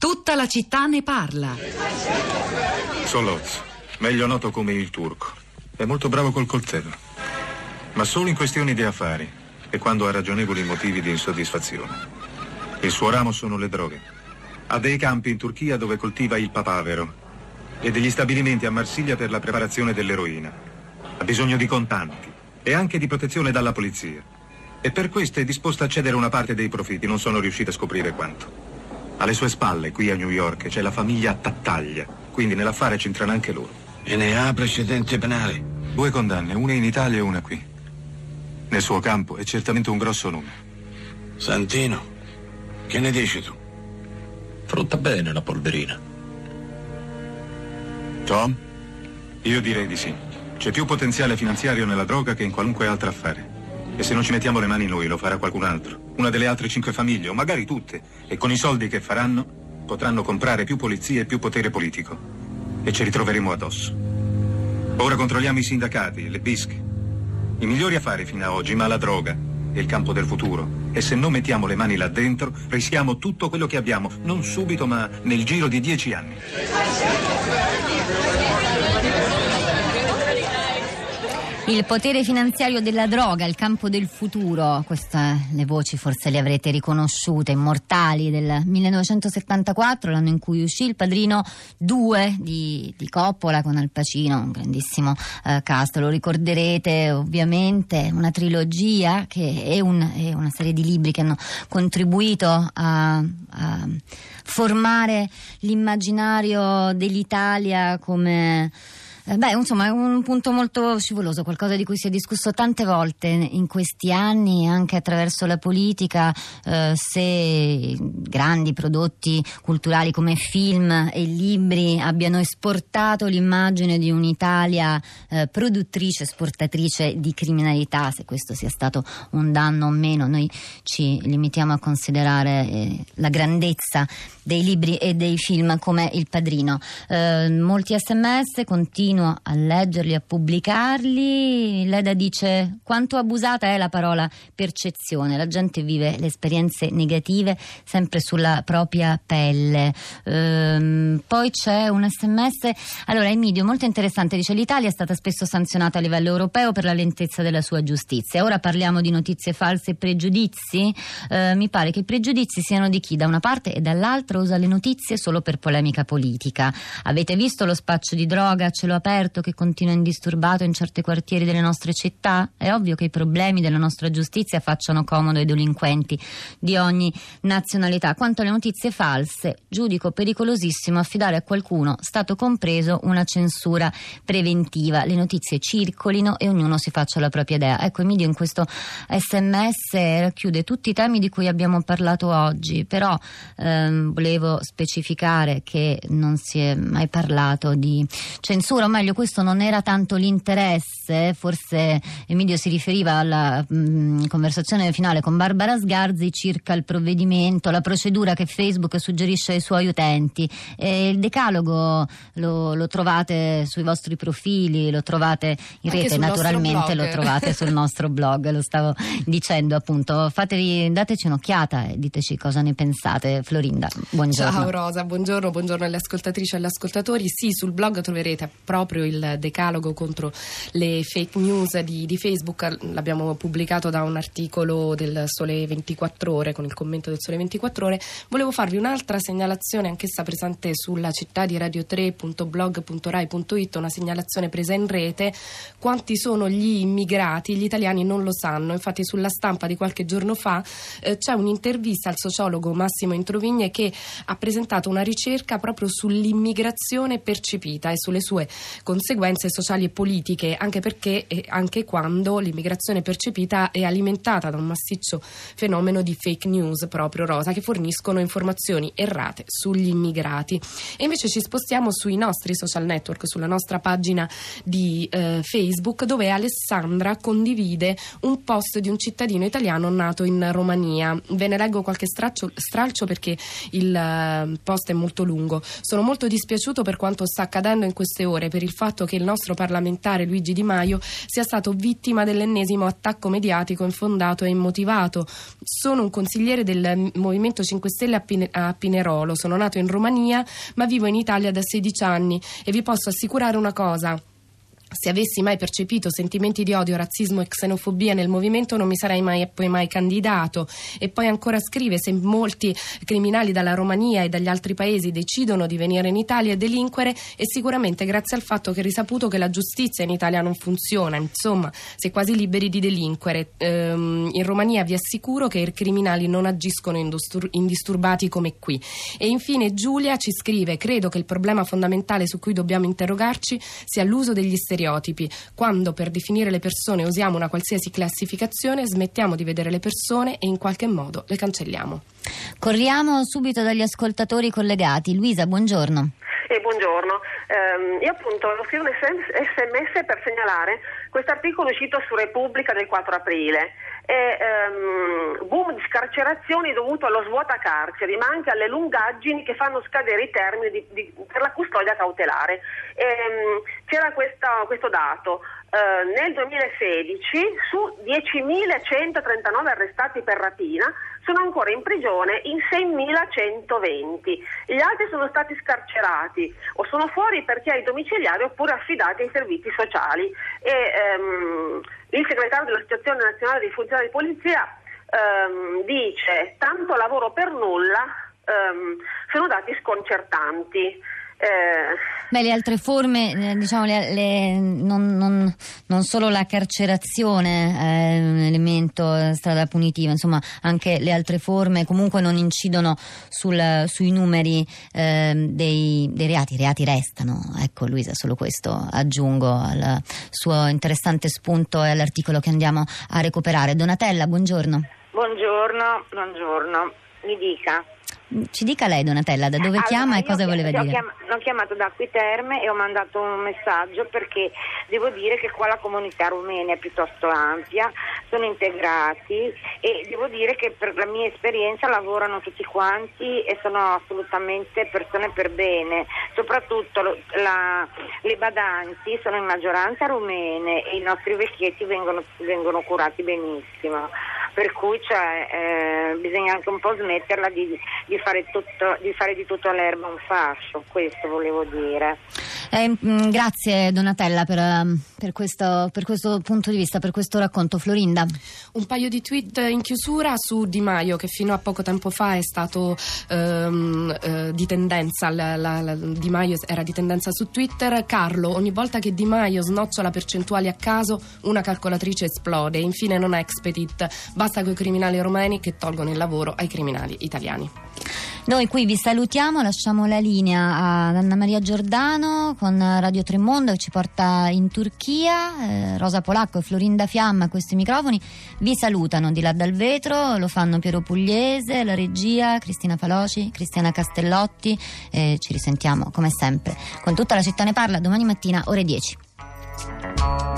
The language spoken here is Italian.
Tutta la città ne parla. Soloz, meglio noto come il turco. È molto bravo col coltello. Ma solo in questioni di affari e quando ha ragionevoli motivi di insoddisfazione. Il suo ramo sono le droghe. Ha dei campi in Turchia dove coltiva il papavero e degli stabilimenti a Marsiglia per la preparazione dell'eroina. Ha bisogno di contanti e anche di protezione dalla polizia. E per questo è disposto a cedere una parte dei profitti, non sono riuscito a scoprire quanto. Alle sue spalle, qui a New York, c'è la famiglia Tattaglia, quindi nell'affare c'entrano anche loro. E ne ha precedenti penali? Due condanne, una in Italia e una qui. Nel suo campo è certamente un grosso nome. Santino, che ne dici tu? Frutta bene la polverina. Tom? Io direi di sì. C'è più potenziale finanziario nella droga che in qualunque altro affare. E se non ci mettiamo le mani noi, lo farà qualcun altro. Una delle altre cinque famiglie, o magari tutte. E con i soldi che faranno, potranno comprare più polizia e più potere politico. E ci ritroveremo addosso. Ora controlliamo i sindacati, le bische. I migliori affari fino ad oggi, ma la droga è il campo del futuro. E se non mettiamo le mani là dentro, rischiamo tutto quello che abbiamo. Non subito, ma nel giro di dieci anni. Il potere finanziario della droga, il campo del futuro, queste le voci forse le avrete riconosciute, immortali del 1974, l'anno in cui uscì il Padrino 2 di, di Coppola con Al Pacino, un grandissimo eh, cast, lo ricorderete ovviamente, una trilogia che è, un, è, una serie di libri che hanno contribuito a, a formare l'immaginario dell'Italia come eh, beh, insomma, è un punto molto scivoloso, qualcosa di cui si è discusso tante volte in questi anni, anche attraverso la politica, eh, se grandi prodotti culturali come film e libri abbiano esportato l'immagine di un'Italia eh, produttrice, esportatrice di criminalità, se questo sia stato un danno o meno. Noi ci limitiamo a considerare eh, la grandezza dei libri e dei film come Il Padrino. Eh, molti sms continuano continuo a leggerli, a pubblicarli. Leda dice quanto abusata è la parola percezione. La gente vive le esperienze negative sempre sulla propria pelle. Ehm, poi c'è un sms. Allora, Emidio, molto interessante. Dice l'Italia è stata spesso sanzionata a livello europeo per la lentezza della sua giustizia. Ora parliamo di notizie false e pregiudizi. Ehm, mi pare che i pregiudizi siano di chi da una parte e dall'altra usa le notizie solo per polemica politica. Avete visto lo spaccio di droga? Ce lo aperto che continua indisturbato in certi quartieri delle nostre città? È ovvio che i problemi della nostra giustizia facciano comodo ai delinquenti di ogni nazionalità. Quanto alle notizie false, giudico pericolosissimo affidare a qualcuno, stato compreso, una censura preventiva. Le notizie circolino e ognuno si faccia la propria idea. Ecco, Emidio in questo sms racchiude tutti i temi di cui abbiamo parlato oggi, però ehm, volevo specificare che non si è mai parlato di censura, meglio questo non era tanto l'interesse, forse Emilio si riferiva alla mh, mm, conversazione finale con Barbara Sgarzi circa il provvedimento, la procedura che Facebook suggerisce ai suoi utenti. E il decalogo lo, lo, trovate sui vostri profili, lo trovate in rete, naturalmente lo trovate sul nostro blog, lo stavo dicendo appunto. Fatevi, dateci un'occhiata e diteci cosa ne pensate. Florinda, buongiorno. Ciao Rosa, buongiorno, buongiorno alle ascoltatrici e agli ascoltatori. Sì, sul blog troverete proprio il decalogo contro le fake news di, di, Facebook, l'abbiamo pubblicato da un articolo del Sole 24 Ore con il commento del Sole 24 Ore. Volevo farvi un'altra segnalazione, anch'essa presente sulla città di radio3.blog.rai.it, una segnalazione presa in rete. Quanti sono gli immigrati? Gli italiani non lo sanno. Infatti, sulla stampa di qualche giorno fa eh, c'è un'intervista al sociologo Massimo Introvigne che ha presentato una ricerca proprio sull'immigrazione percepita e sulle sue conseguenze sociali e politiche, anche perché e anche quando l'immigrazione percepita è alimentata da un massiccio fenomeno di fake news proprio rosa che forniscono informazioni errate sugli immigrati. E invece ci spostiamo sui nostri social network, sulla nostra pagina di eh, Facebook, dove Alessandra condivide un post di un cittadino italiano nato in Romania. Ve ne leggo qualche straccio, stralcio perché il uh, post è molto lungo. Sono molto dispiaciuto per quanto sta accadendo in queste ore per il fatto che il nostro parlamentare Luigi Di Maio sia stato vittima dell'ennesimo attacco mediatico infondato e immotivato. Sono un consigliere del Movimento 5 Stelle a, a Pinerolo, sono nato in Romania ma vivo in Italia da 16 anni e vi posso assicurare una cosa se avessi mai percepito sentimenti di odio, razzismo e xenofobia nel movimento non mi sarei mai, mai candidato. E poi ancora scrive: se molti criminali dalla Romania e dagli altri paesi decidono di venire in Italia e delinquere, è sicuramente grazie al fatto che è risaputo che la giustizia in Italia non funziona. Insomma, si è quasi liberi di delinquere. Ehm, in Romania vi assicuro che i criminali non agiscono indisturbati come qui. E infine Giulia ci scrive: Credo che il problema fondamentale su cui dobbiamo interrogarci sia l'uso degli stereotipi stereotipi. Quando per definire le persone usiamo una qualsiasi classificazione, smettiamo di vedere le persone e in qualche modo le cancelliamo. Corriamo subito dagli ascoltatori collegati. Luisa, buongiorno. Eh, buongiorno, eh, io appunto ho scritto un sms per segnalare questo articolo uscito su Repubblica del 4 aprile. E, ehm, boom di scarcerazioni dovuto allo svuota carceri, ma anche alle lungaggini che fanno scadere i termini di, di, per la custodia cautelare. Ehm, c'era questa, questo dato. Uh, nel 2016 su 10.139 arrestati per rapina sono ancora in prigione in 6.120. Gli altri sono stati scarcerati o sono fuori perché ai domiciliari oppure affidati ai servizi sociali. E, um, il segretario dell'Associazione Nazionale dei Funzionari di Polizia um, dice tanto lavoro per nulla um, sono dati sconcertanti. Eh, Beh, le altre forme, eh, diciamo, le, le, non, non, non, solo la carcerazione è un elemento eh, strada punitiva, insomma, anche le altre forme comunque non incidono sul, sui numeri eh, dei, dei, reati. I reati restano. Ecco, Luisa, solo questo aggiungo al suo interessante spunto e all'articolo che andiamo a recuperare. Donatella, buongiorno. Buongiorno, buongiorno. Mi dica. Ci dica lei Donatella, da dove allora, chiama e cosa voleva dire? Chiam- ho chiamato da Acquiterme e ho mandato un messaggio perché devo dire che qua la comunità rumena è piuttosto ampia, sono integrati e devo dire che per la mia esperienza lavorano tutti quanti e sono assolutamente persone per bene, soprattutto la, le badanti sono in maggioranza rumene e i nostri vecchietti vengono, vengono curati benissimo per cui cioè, eh, bisogna anche un po' smetterla di, di, fare tutto, di, fare di tutto l'erba un fascio, questo volevo dire. Eh, mm, grazie Donatella per, um, per, questo, per, questo, punto di vista, per questo racconto. Florinda. Un paio di tweet in chiusura su Di Maio che fino a poco tempo fa è stato ehm, eh, di tendenza, la, la, la, Di Maio era di tendenza su Twitter. Carlo, ogni volta che Di Maio snocciola percentuali a caso una calcolatrice esplode. Infine non è expedit, basta con i criminali romeni che tolgono il lavoro ai criminali italiani. Noi qui vi salutiamo, lasciamo la linea ad Anna Maria Giordano con Radio Tremondo che ci porta in Turchia, eh, Rosa Polacco e Florinda Fiamma a questi microfoni vi salutano di là dal vetro, lo fanno Piero Pugliese, la regia, Cristina Faloci, Cristiana Castellotti e ci risentiamo come sempre con tutta la città ne parla domani mattina ore 10.